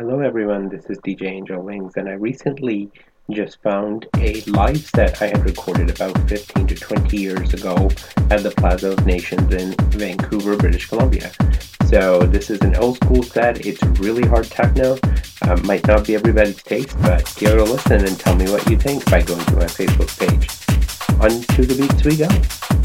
Hello everyone, this is DJ Angel Wings, and I recently just found a live set I had recorded about 15 to 20 years ago at the Plaza of Nations in Vancouver, British Columbia. So this is an old school set, it's really hard techno, uh, might not be everybody's taste, but give it a listen and tell me what you think by going to my Facebook page. On to the beats we go.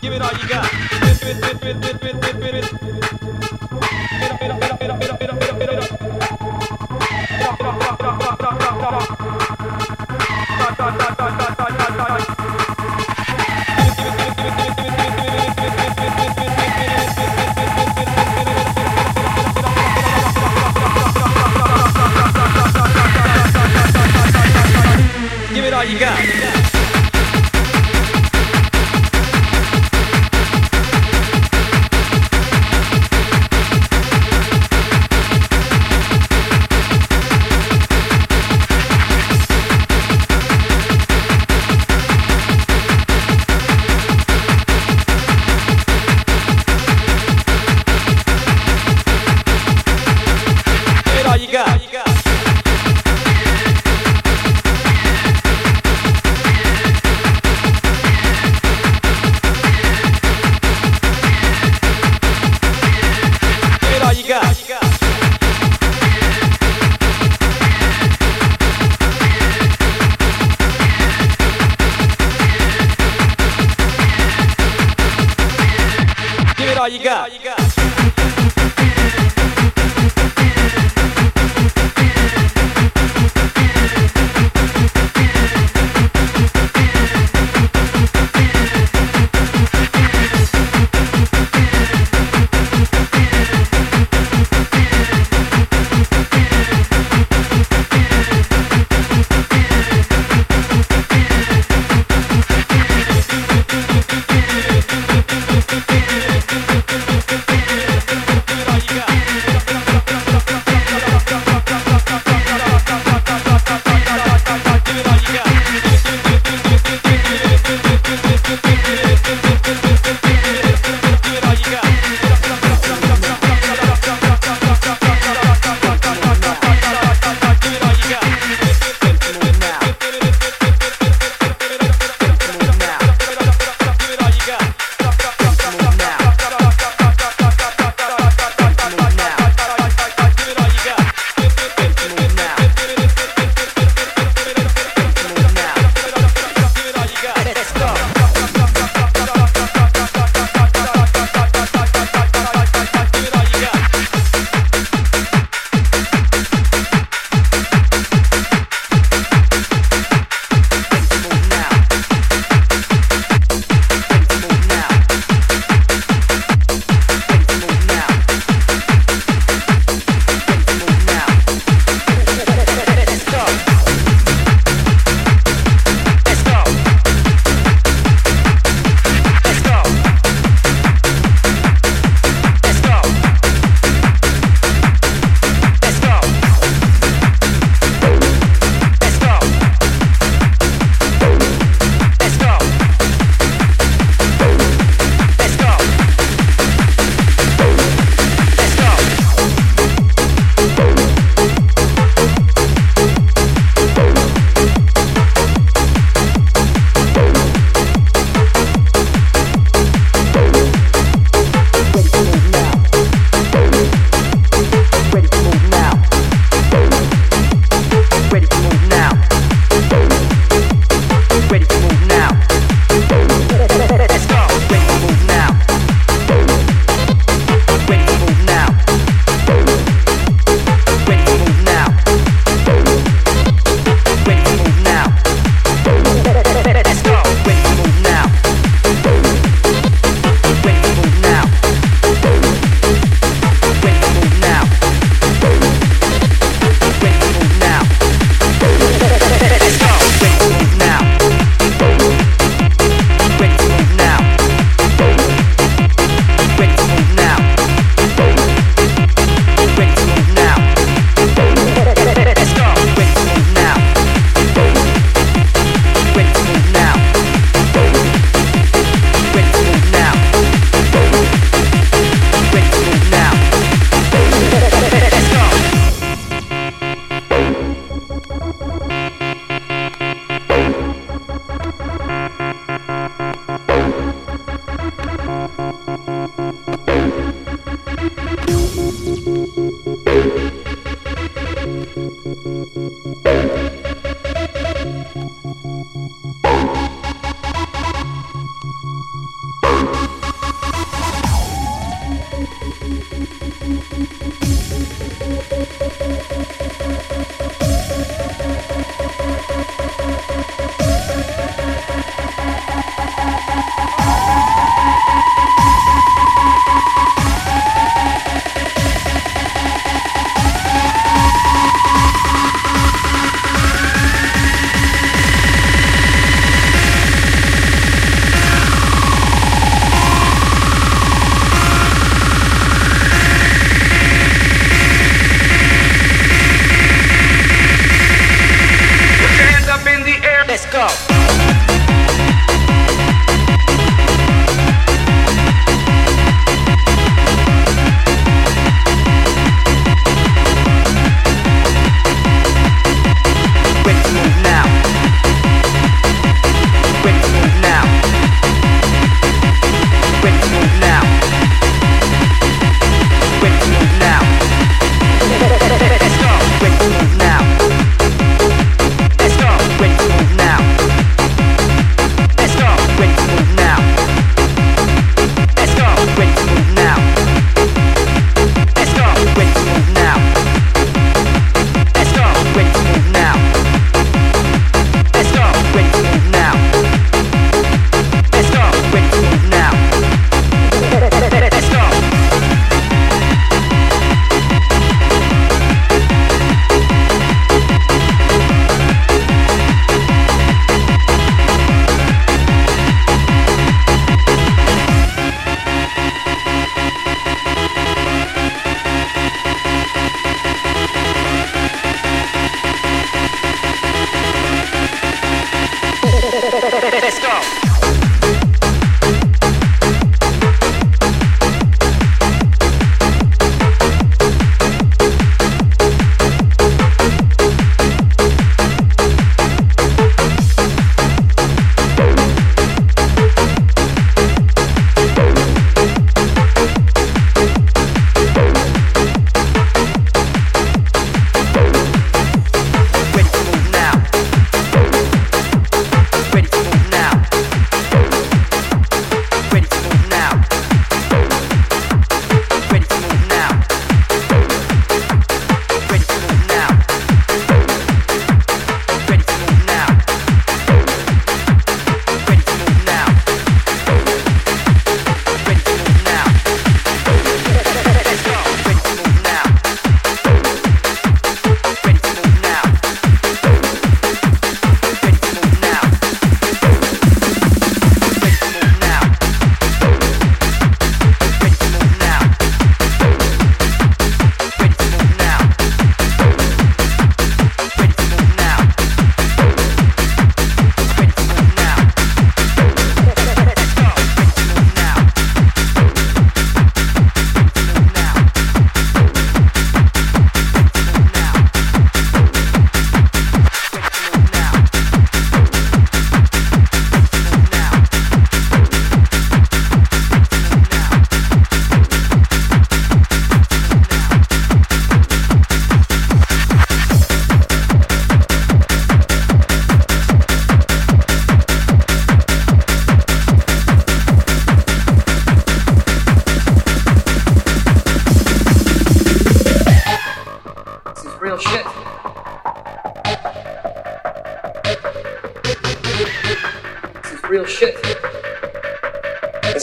Give it all you got. Give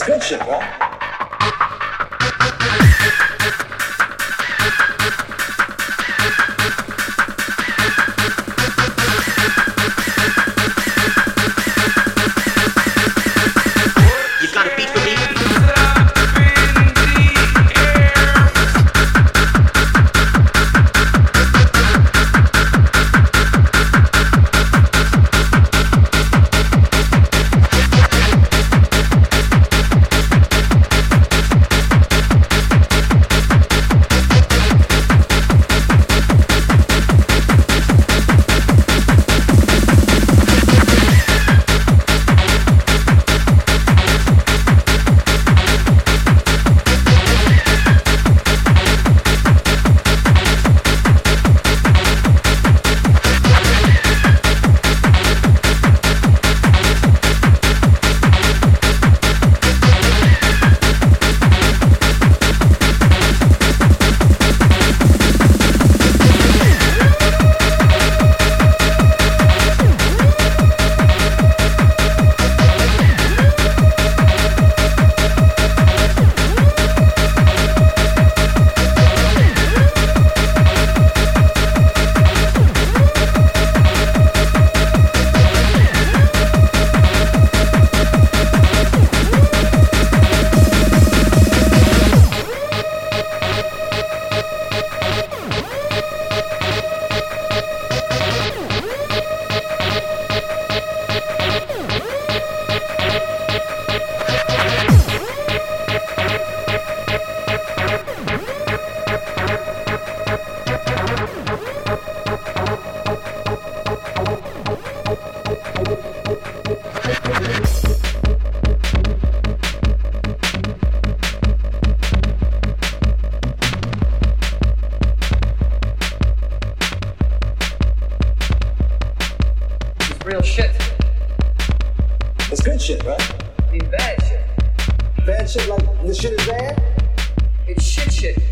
Attention, good right?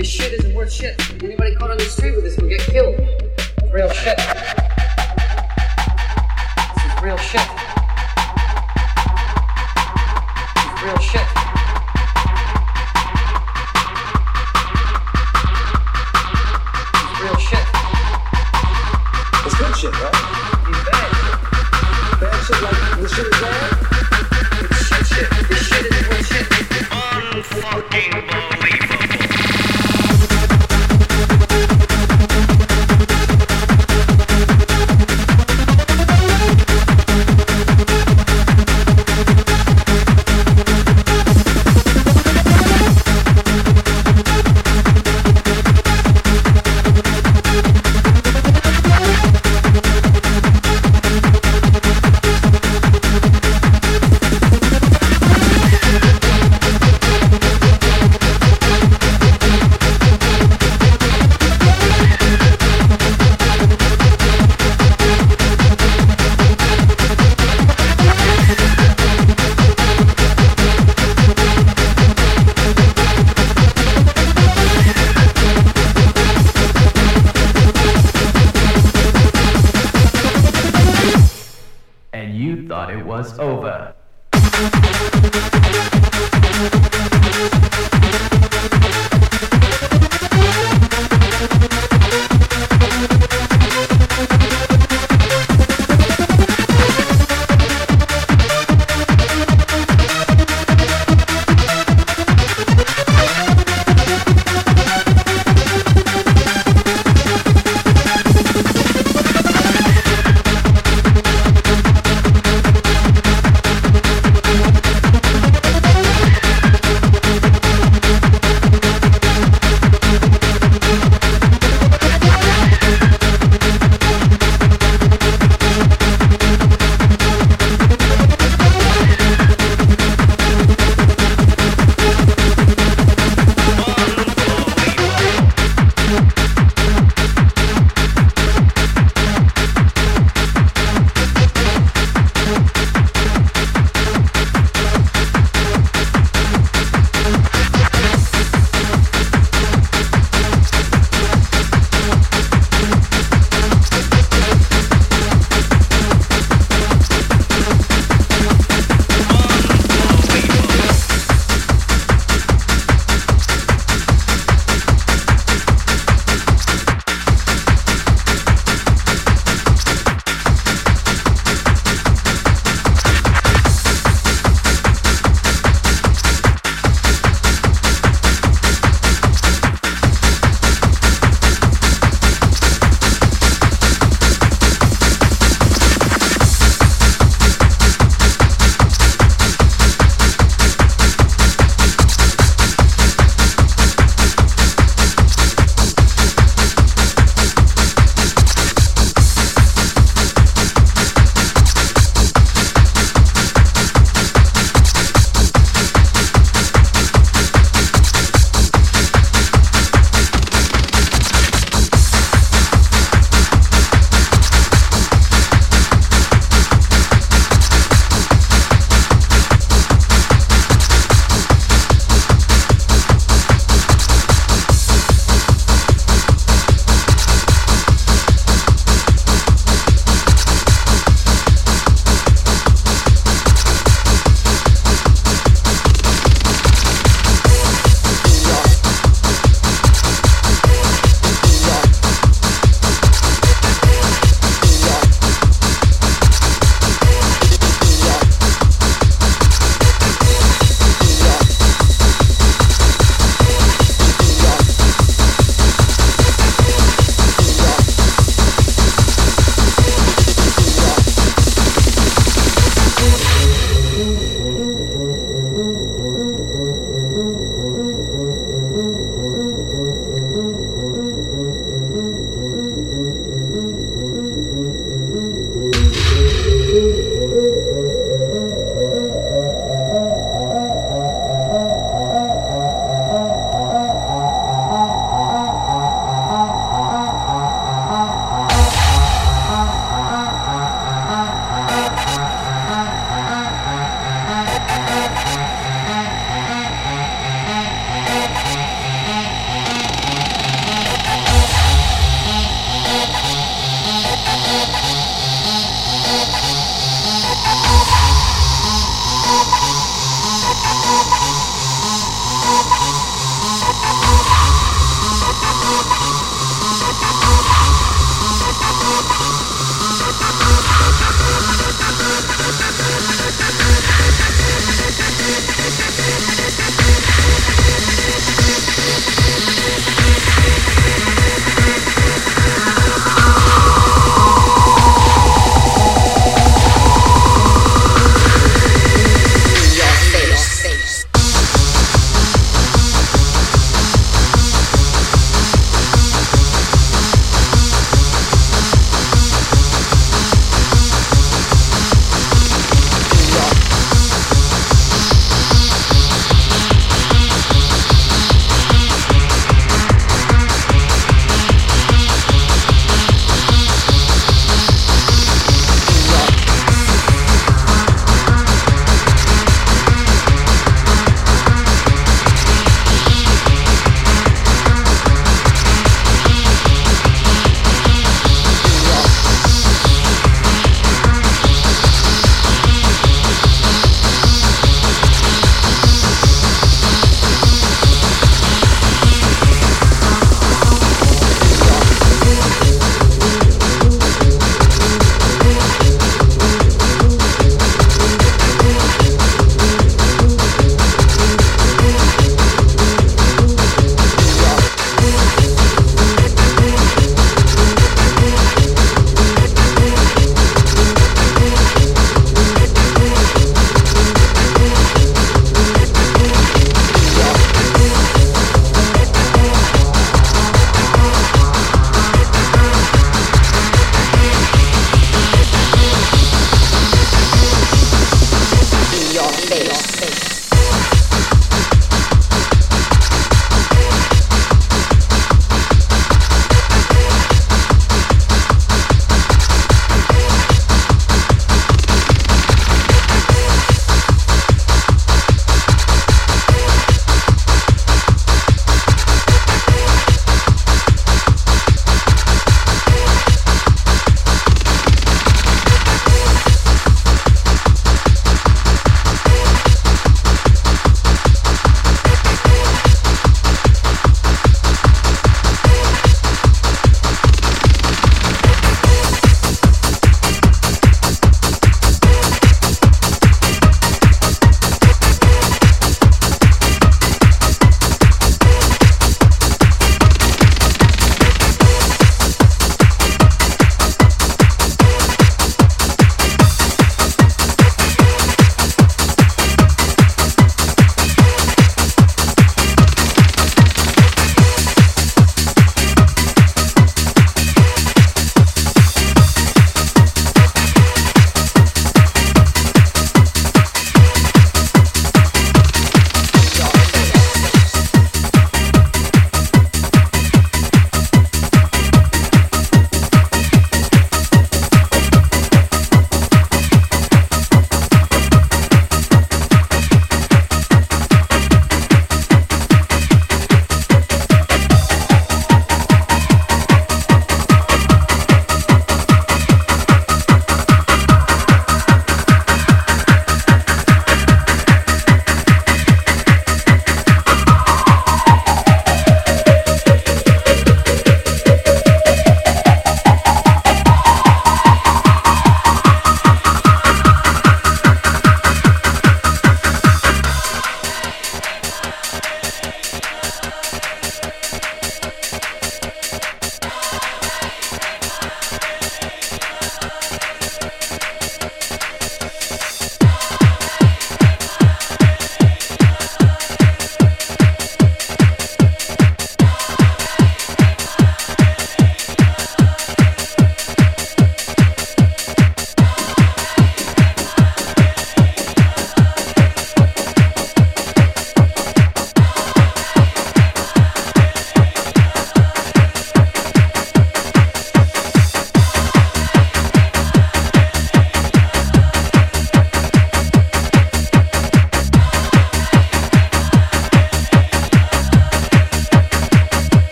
This shit isn't worth shit. Anybody caught on the street with this will get killed. Real shit.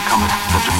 cometh the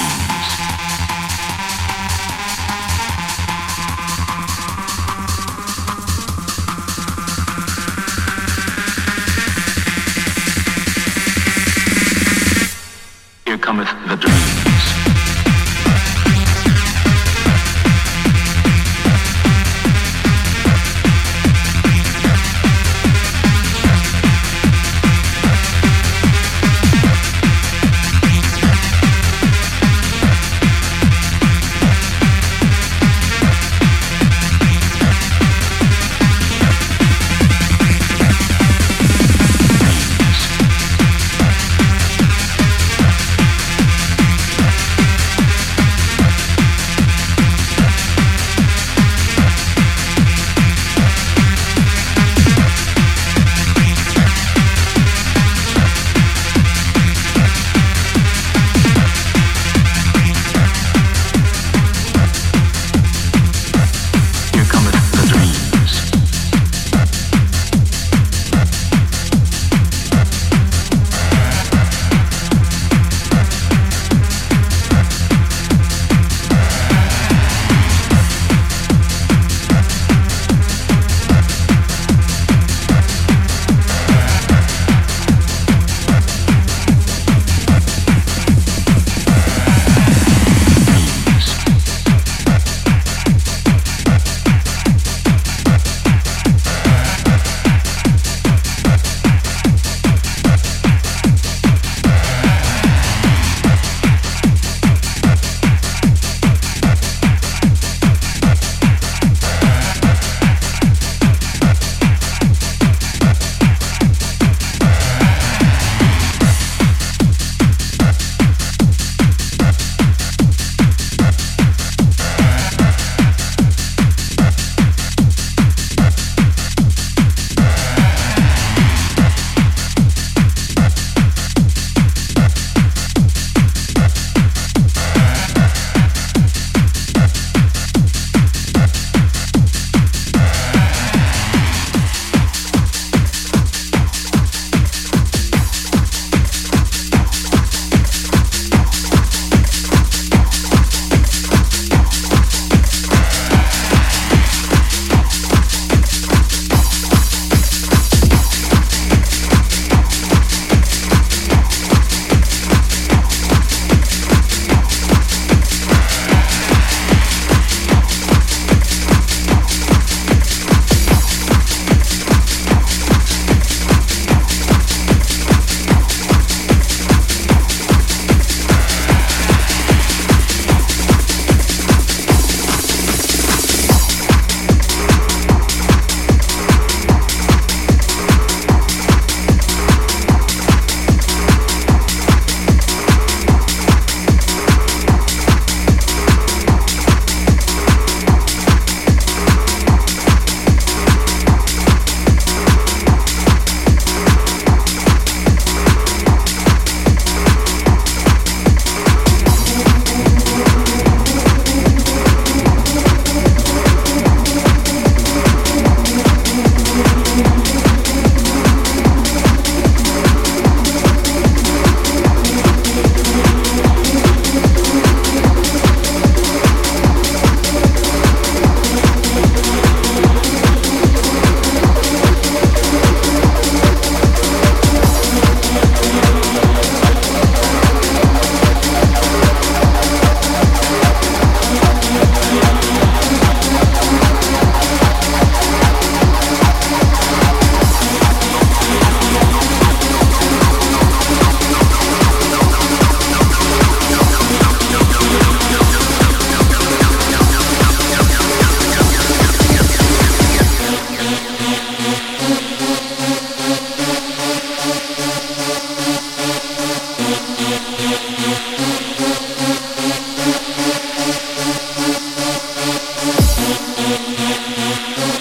Música